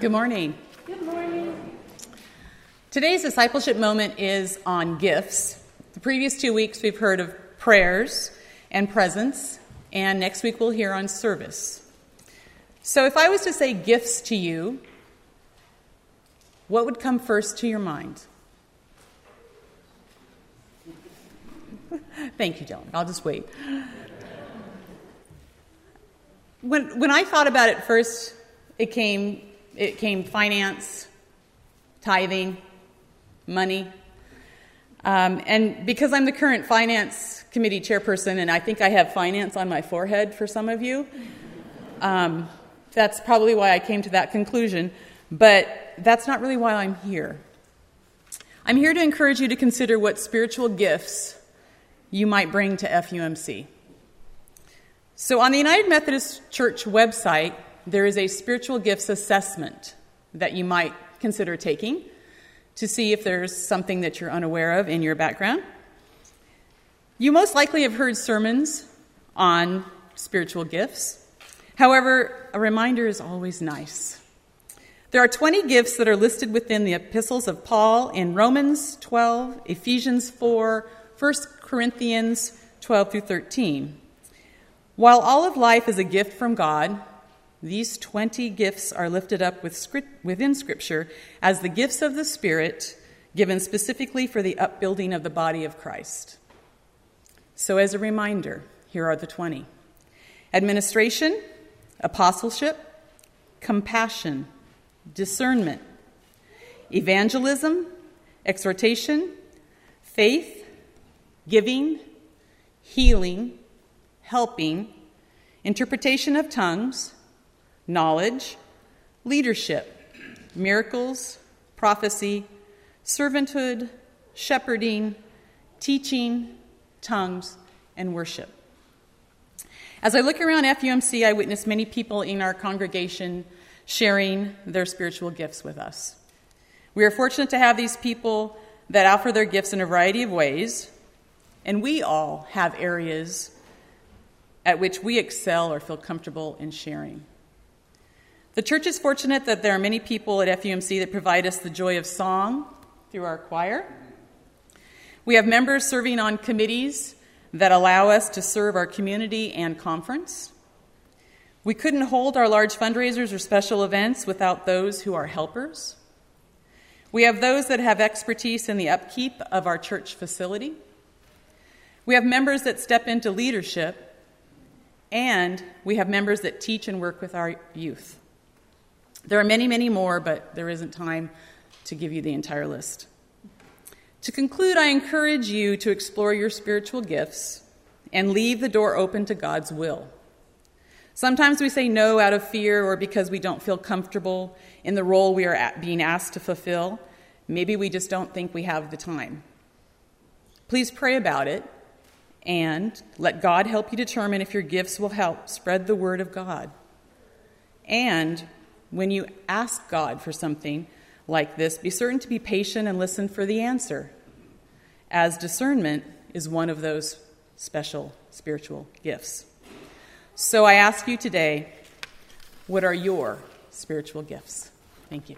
Good morning. Good morning. Today's discipleship moment is on gifts. The previous two weeks we've heard of prayers and presence, and next week we'll hear on service. So if I was to say gifts to you, what would come first to your mind? Thank you, Dylan. I'll just wait. When, when I thought about it first, it came, it came finance, tithing, money. Um, and because I'm the current finance committee chairperson, and I think I have finance on my forehead for some of you, um, that's probably why I came to that conclusion. But that's not really why I'm here. I'm here to encourage you to consider what spiritual gifts you might bring to FUMC. So, on the United Methodist Church website, there is a spiritual gifts assessment that you might consider taking to see if there's something that you're unaware of in your background. You most likely have heard sermons on spiritual gifts. However, a reminder is always nice. There are 20 gifts that are listed within the epistles of Paul in Romans 12, Ephesians 4, 1 Corinthians 12 through 13. While all of life is a gift from God, these 20 gifts are lifted up within Scripture as the gifts of the Spirit given specifically for the upbuilding of the body of Christ. So, as a reminder, here are the 20 administration, apostleship, compassion, discernment, evangelism, exhortation, faith, giving, healing, helping, interpretation of tongues, knowledge, leadership, miracles, prophecy, servanthood, shepherding, teaching, tongues, and worship. As I look around FUMC, I witness many people in our congregation sharing their spiritual gifts with us. We are fortunate to have these people that offer their gifts in a variety of ways, and we all have areas at which we excel or feel comfortable in sharing. The church is fortunate that there are many people at FUMC that provide us the joy of song through our choir. We have members serving on committees that allow us to serve our community and conference. We couldn't hold our large fundraisers or special events without those who are helpers. We have those that have expertise in the upkeep of our church facility. We have members that step into leadership and we have members that teach and work with our youth. There are many, many more, but there isn't time to give you the entire list. To conclude, I encourage you to explore your spiritual gifts and leave the door open to God's will. Sometimes we say no out of fear or because we don't feel comfortable in the role we are being asked to fulfill. Maybe we just don't think we have the time. Please pray about it and let God help you determine if your gifts will help spread the word of God. And when you ask God for something like this, be certain to be patient and listen for the answer, as discernment is one of those special spiritual gifts. So I ask you today what are your spiritual gifts? Thank you.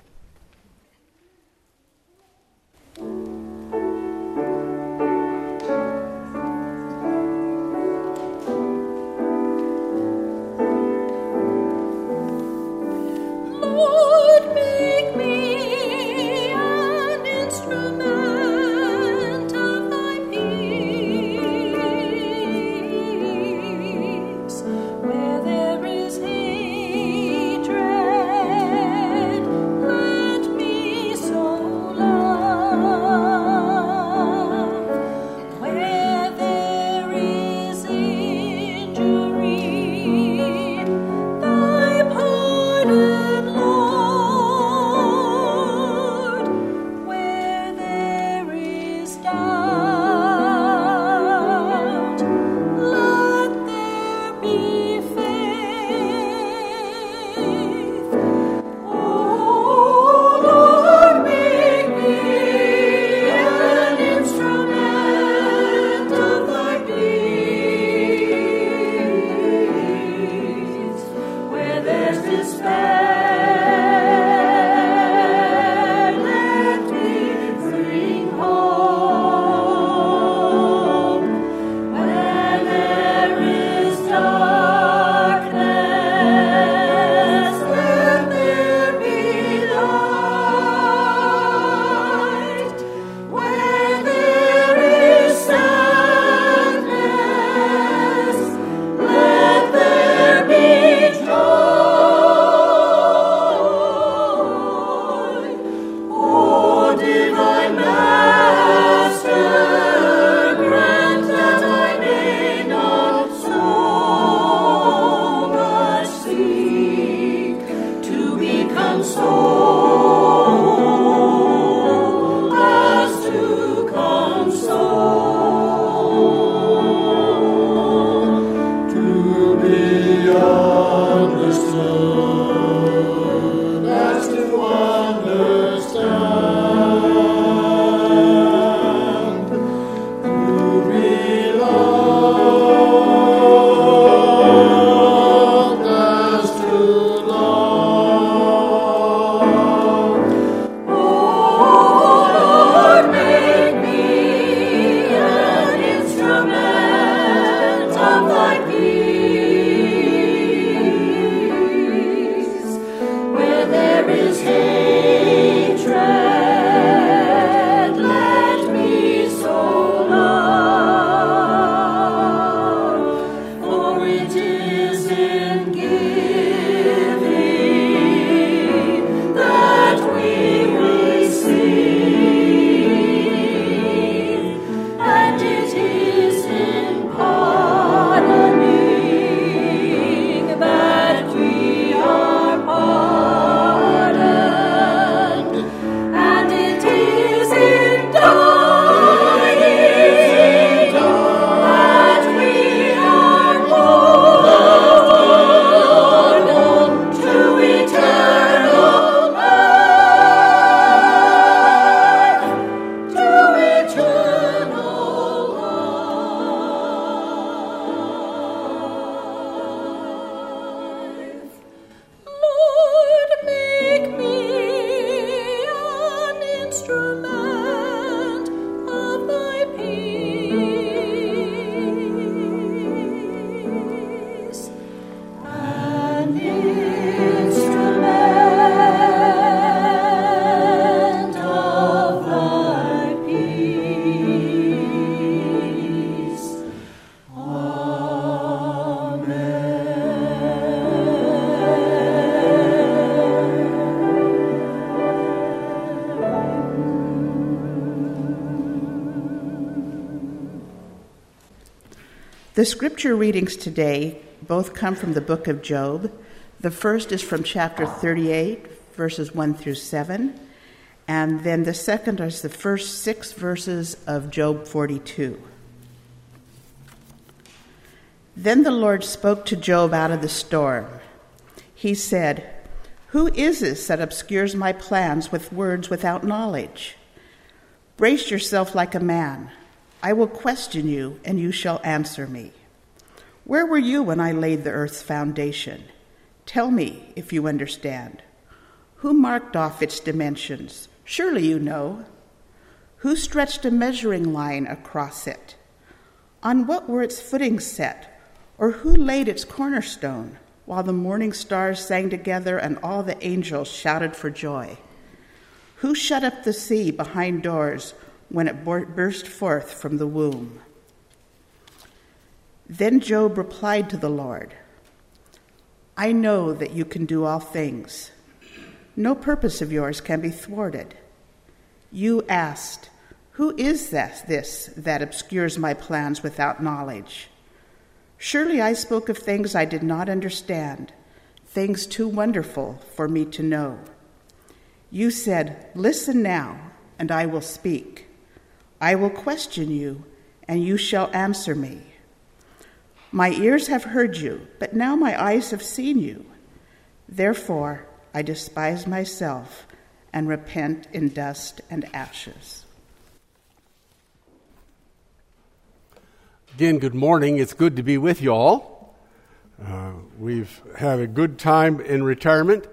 The scripture readings today both come from the book of Job. The first is from chapter 38, verses 1 through 7, and then the second is the first six verses of Job 42. Then the Lord spoke to Job out of the storm. He said, Who is this that obscures my plans with words without knowledge? Brace yourself like a man. I will question you, and you shall answer me. Where were you when I laid the earth's foundation? Tell me if you understand. Who marked off its dimensions? Surely you know. Who stretched a measuring line across it? On what were its footings set? Or who laid its cornerstone while the morning stars sang together and all the angels shouted for joy? Who shut up the sea behind doors when it burst forth from the womb. Then Job replied to the Lord I know that you can do all things. No purpose of yours can be thwarted. You asked, Who is this that obscures my plans without knowledge? Surely I spoke of things I did not understand, things too wonderful for me to know. You said, Listen now, and I will speak. I will question you, and you shall answer me. My ears have heard you, but now my eyes have seen you. Therefore, I despise myself and repent in dust and ashes. Again, good morning. It's good to be with you all. Uh, we've had a good time in retirement,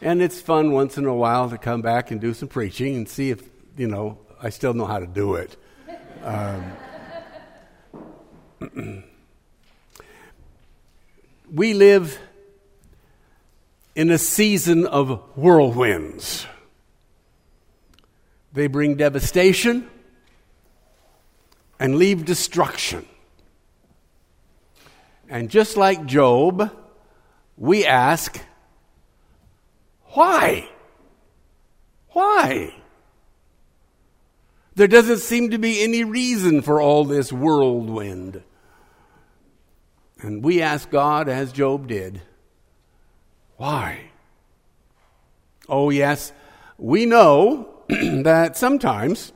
and it's fun once in a while to come back and do some preaching and see if, you know, I still know how to do it. Um, we live in a season of whirlwinds. They bring devastation and leave destruction. And just like Job, we ask, why? Why? There doesn't seem to be any reason for all this whirlwind. And we ask God, as Job did, why? Oh, yes, we know that sometimes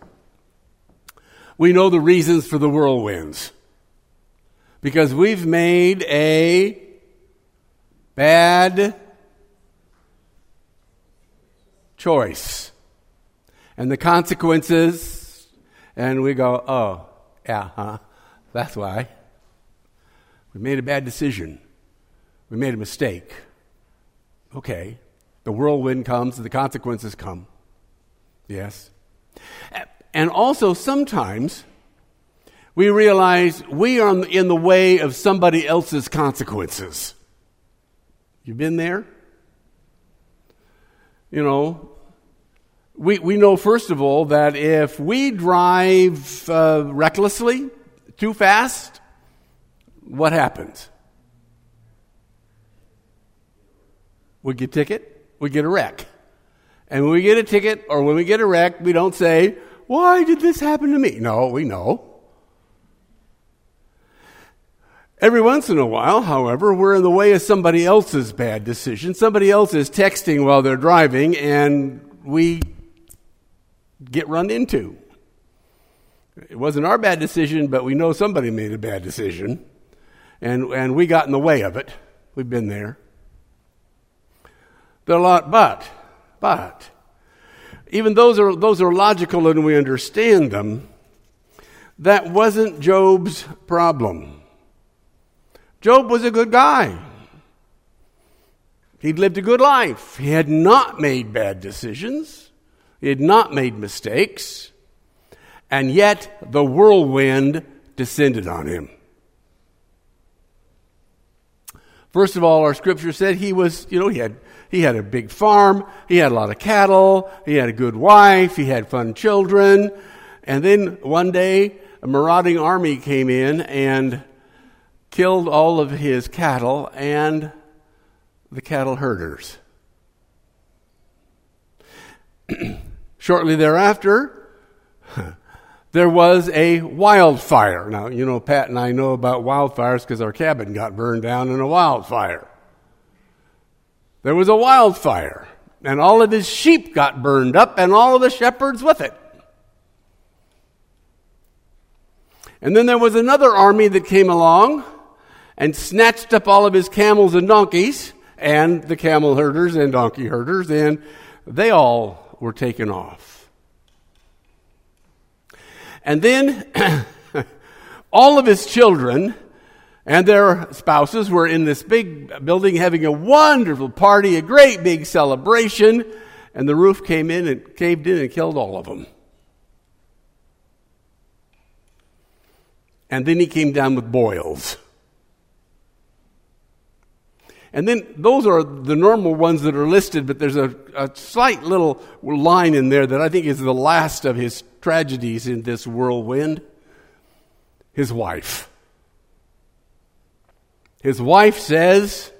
we know the reasons for the whirlwinds because we've made a bad choice. And the consequences and we go, oh, yeah, huh? That's why. We made a bad decision. We made a mistake. Okay. The whirlwind comes, the consequences come. Yes. And also, sometimes we realize we are in the way of somebody else's consequences. You've been there? You know, we, we know, first of all, that if we drive uh, recklessly, too fast, what happens? We get a ticket, we get a wreck. And when we get a ticket or when we get a wreck, we don't say, Why did this happen to me? No, we know. Every once in a while, however, we're in the way of somebody else's bad decision. Somebody else is texting while they're driving, and we get run into. It wasn't our bad decision, but we know somebody made a bad decision, and, and we got in the way of it. We've been there. There are a lot, but, but, even those are, those are logical and we understand them. That wasn't Job's problem. Job was a good guy. He'd lived a good life. He had not made bad decisions. He had not made mistakes, and yet the whirlwind descended on him. First of all, our scripture said he was, you know, he had, he had a big farm, he had a lot of cattle, he had a good wife, he had fun children. And then one day, a marauding army came in and killed all of his cattle and the cattle herders. Shortly thereafter, there was a wildfire. Now, you know, Pat and I know about wildfires because our cabin got burned down in a wildfire. There was a wildfire, and all of his sheep got burned up, and all of the shepherds with it. And then there was another army that came along and snatched up all of his camels and donkeys, and the camel herders and donkey herders, and they all were taken off. And then all of his children and their spouses were in this big building having a wonderful party, a great big celebration, and the roof came in and caved in and killed all of them. And then he came down with boils. And then those are the normal ones that are listed, but there's a, a, slight little line in there that I think is the last of his tragedies in this whirlwind his wife. His wife says,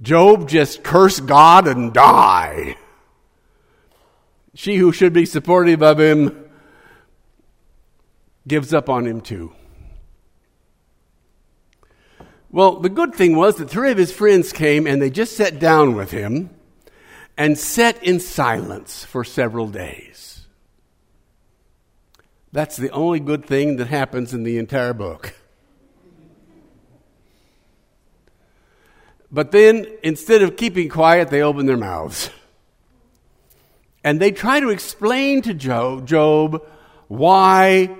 Job, just curse God and die. She who should be supportive of him gives up on him too. Well, the good thing was that three of his friends came and they just sat down with him and sat in silence for several days. That's the only good thing that happens in the entire book. But then, instead of keeping quiet, they open their mouths. And they try to explain to Job, Job why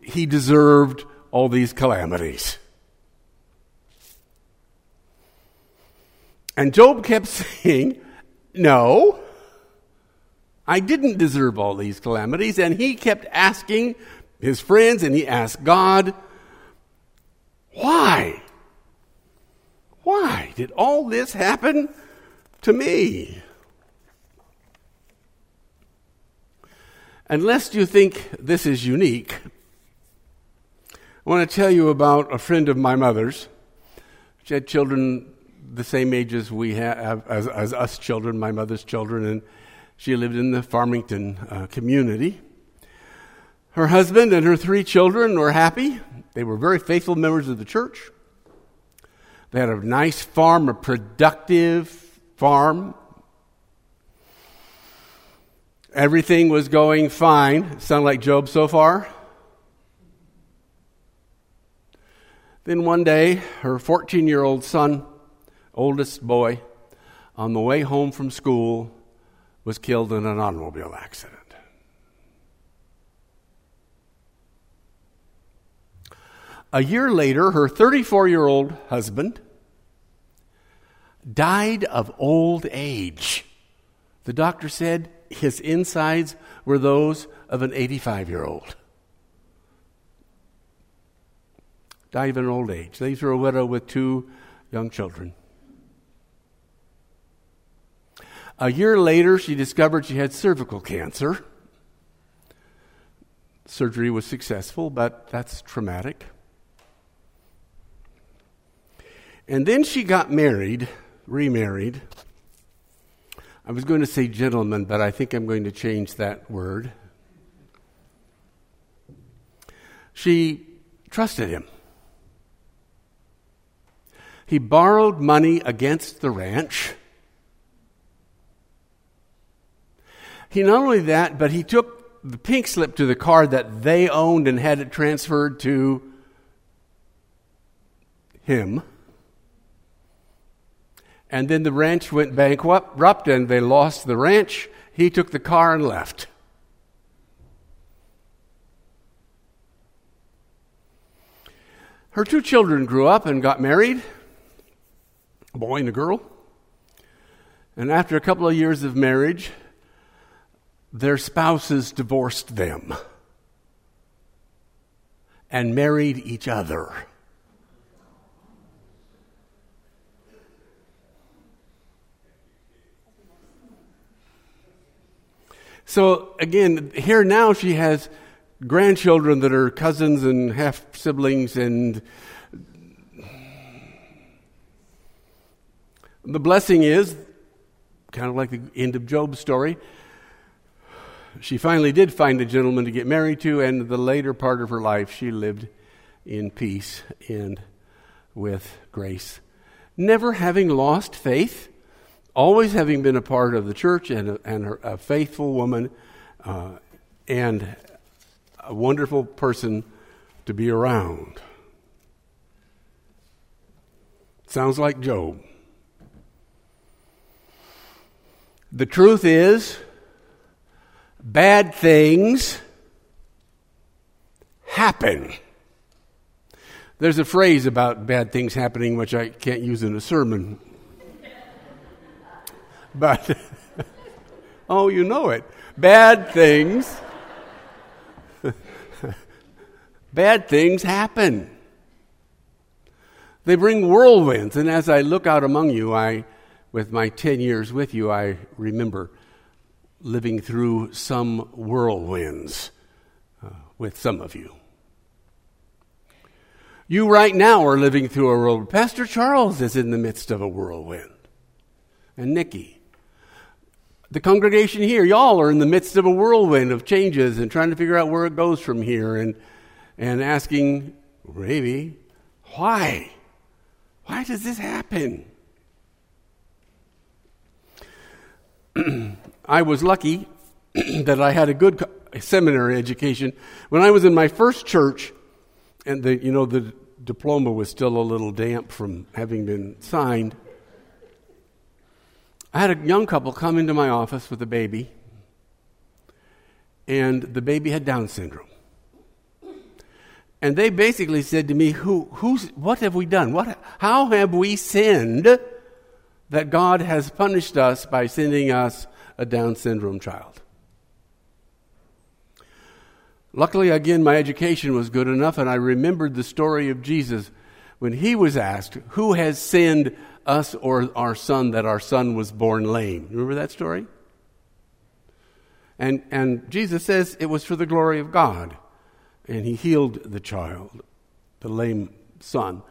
he deserved all these calamities. And Job kept saying, No, I didn't deserve all these calamities. And he kept asking his friends and he asked God, Why? Why did all this happen to me? Unless you think this is unique, I want to tell you about a friend of my mother's. She had children the same age as we have, as, as us children, my mother's children, and she lived in the Farmington uh, community. Her husband and her three children were happy. They were very faithful members of the church. They had a nice farm, a productive farm. Everything was going fine. Sound like Job so far? Then one day, her 14 year old son, oldest boy, on the way home from school, was killed in an automobile accident. A year later, her 34 year old husband died of old age. The doctor said his insides were those of an 85 year old. died of an old age. These were a widow with two young children. A year later, she discovered she had cervical cancer. Surgery was successful, but that's traumatic. And then she got married, remarried. I was going to say gentleman, but I think I'm going to change that word. She trusted him. He borrowed money against the ranch. He not only that, but he took the pink slip to the car that they owned and had it transferred to him. And then the ranch went bankrupt and they lost the ranch. He took the car and left. Her two children grew up and got married a boy and a girl. And after a couple of years of marriage, their spouses divorced them and married each other. So again, here now she has grandchildren that are cousins and half siblings and The blessing is, kind of like the end of Job's story, she finally did find a gentleman to get married to, and the later part of her life, she lived in peace and with grace. Never having lost faith, always having been a part of the church and a, and a faithful woman, uh, and a wonderful person to be around. Sounds like Job. The truth is, bad things happen. There's a phrase about bad things happening which I can't use in a sermon. But, oh, you know it. Bad things. bad things happen. They bring whirlwinds. And as I look out among you, I, with my 10 years with you, I remember living through some whirlwinds uh, with some of you. You right now are living through a whirlwind. Pastor Charles is in the midst of a whirlwind. And Nikki. The congregation here, y'all are in the midst of a whirlwind of changes and trying to figure out where it goes from here and, and asking, maybe, why? Why does this happen? I was lucky that I had a good seminary education. When I was in my first church, and the, you know, the diploma was still a little damp from having been signed, I had a young couple come into my office with a baby, and the baby had Down syndrome. And they basically said to me, Who, who's, What have we done? What, how have we sinned that God has punished us by sending us a Down syndrome child? Luckily, again, my education was good enough, and I remembered the story of Jesus when he was asked, Who has sinned, us or our son, that our son was born lame? Remember that story? And, and Jesus says it was for the glory of God and he healed the child, the lame son.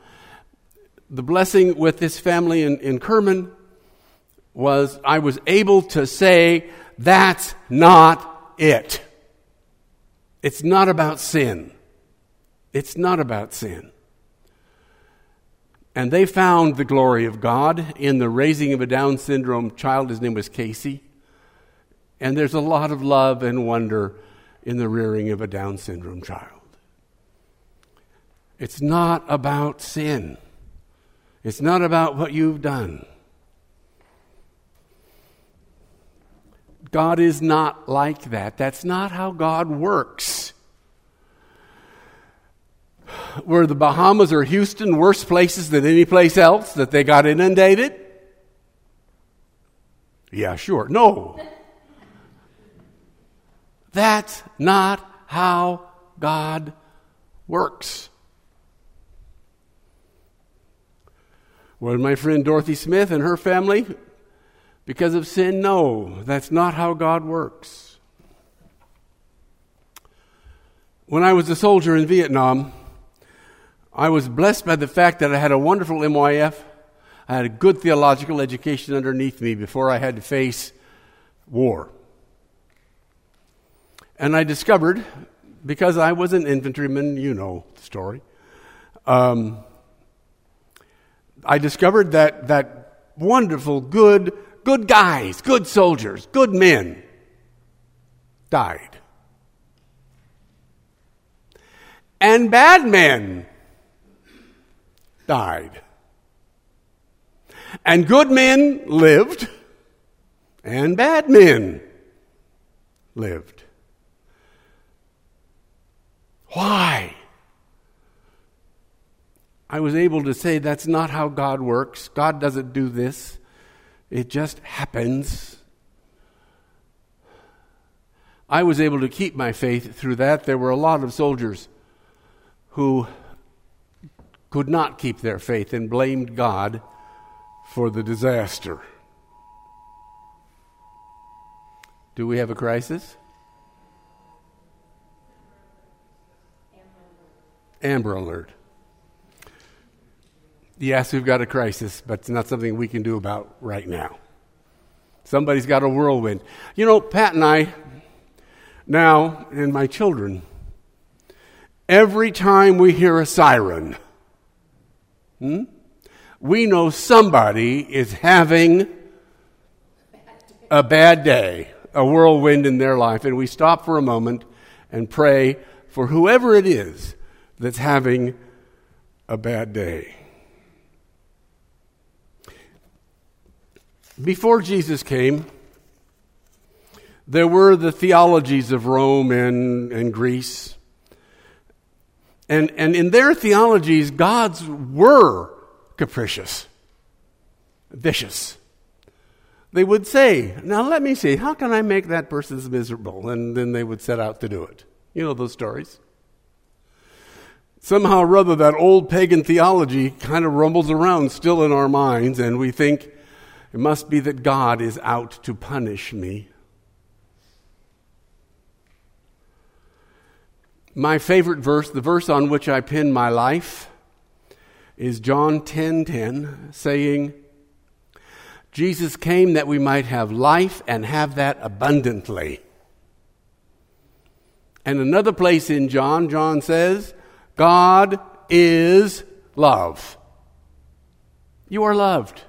The blessing with this family in, in Kerman was I was able to say, that's not it. It's not about sin. It's not about sin. And they found the glory of God in the raising of a Down syndrome child. His name was Casey. And there's a lot of love and wonder in the rearing of a Down syndrome child. It's not about sin, it's not about what you've done. God is not like that. That's not how God works. Were the Bahamas or Houston worse places than any place else that they got inundated? Yeah, sure. No. That's not how God works. Was my friend Dorothy Smith and her family because of sin? No, that's not how God works. When I was a soldier in Vietnam, I was blessed by the fact that I had a wonderful MYF. I had a good theological education underneath me before I had to face war. And I discovered, because I was an infantryman, you know the story, um, I discovered that, that wonderful, good, good guys, good soldiers, good men died. And bad men died. And good men lived, and bad men lived. Why? I was able to say that's not how God works. God doesn't do this, it just happens. I was able to keep my faith through that. There were a lot of soldiers who could not keep their faith and blamed God for the disaster. Do we have a crisis? Amber Alert. Yes, we've got a crisis, but it's not something we can do about right now. Somebody's got a whirlwind. You know, Pat and I, Now, and my children, every time we hear a siren, hmm, we know somebody is having a bad day, a whirlwind in their life, and we stop for a moment and pray for whoever it is that's having a bad day. Before Jesus came, there were the theologies of Rome and, and Greece. And, and in their theologies, gods were capricious, vicious. They would say, Now let me see, how can I make that person miserable? And then they would set out to do it. You know those stories. Somehow or other, that old pagan theology kind of rumbles around still in our minds, and we think it must be that God is out to punish me. My favorite verse, the verse on which I pin my life, is John 10:10 10, 10, saying, Jesus came that we might have life and have that abundantly. And another place in John, John says, God is love. You are loved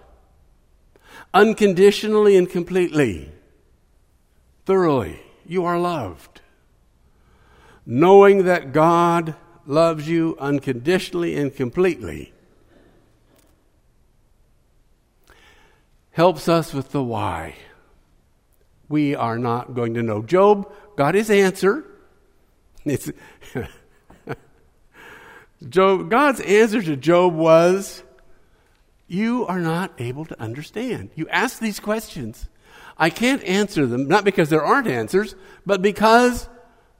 unconditionally and completely, thoroughly. You are loved. Knowing that God loves you unconditionally and completely helps us with the why. We are not going to know. Job got his answer. It's Job, God's answer to Job was, You are not able to understand. You ask these questions. I can't answer them, not because there aren't answers, but because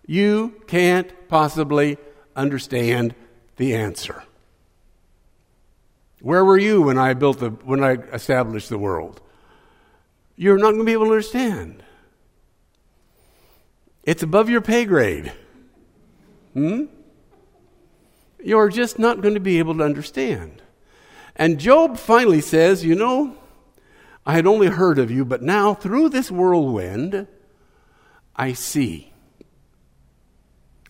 you can't possibly understand the answer. Where were you when I built the when I established the world? You're not going to be able to understand. It's above your pay grade. Hmm? You're just not going to be able to understand. And Job finally says, You know, I had only heard of you, but now through this whirlwind, I see.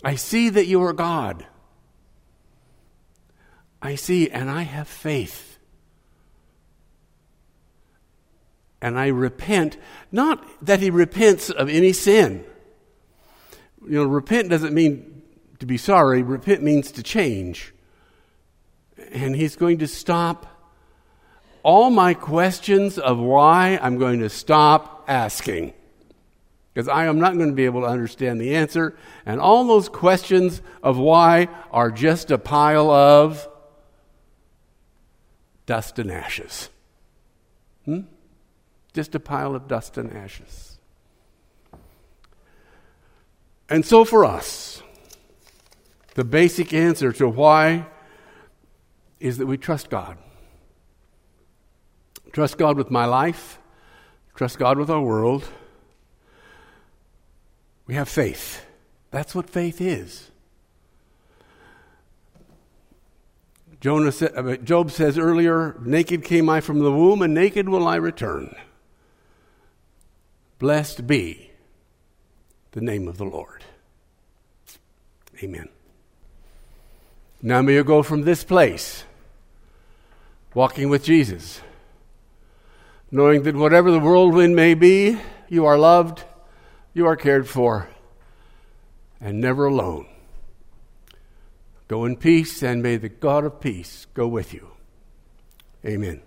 I see that you are God. I see, and I have faith. And I repent, not that he repents of any sin. You know, repent doesn't mean to be sorry, repent means to change. And he's going to stop all my questions of why I'm going to stop asking. Because I am not going to be able to understand the answer. And all those questions of why are just a pile of dust and ashes. Hmm? Just a pile of dust and ashes. And so for us, the basic answer to why is that we trust God. Trust God with my life, trust God with our world. We have faith. That's what faith is. Jonah uh, Job says earlier, Naked came I from the womb, and naked will I return. Blessed be the name of the Lord. Amen. Now may you go from this place, walking with Jesus, knowing that whatever the whirlwind may be, you are loved, you are cared for, and never alone. Go in peace, and may the God of peace go with you. Amen.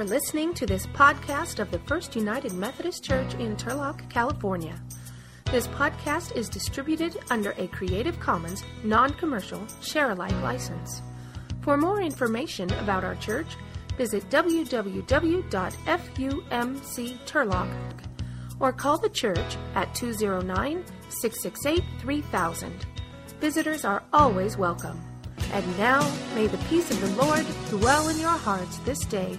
For listening to this podcast of the First United Methodist Church in Turlock, California. This podcast is distributed under a Creative Commons non commercial share alike license. For more information about our church, visit www.fumcturlock or call the church at 209 668 3000. Visitors are always welcome. And now, may the peace of the Lord dwell in your hearts this day,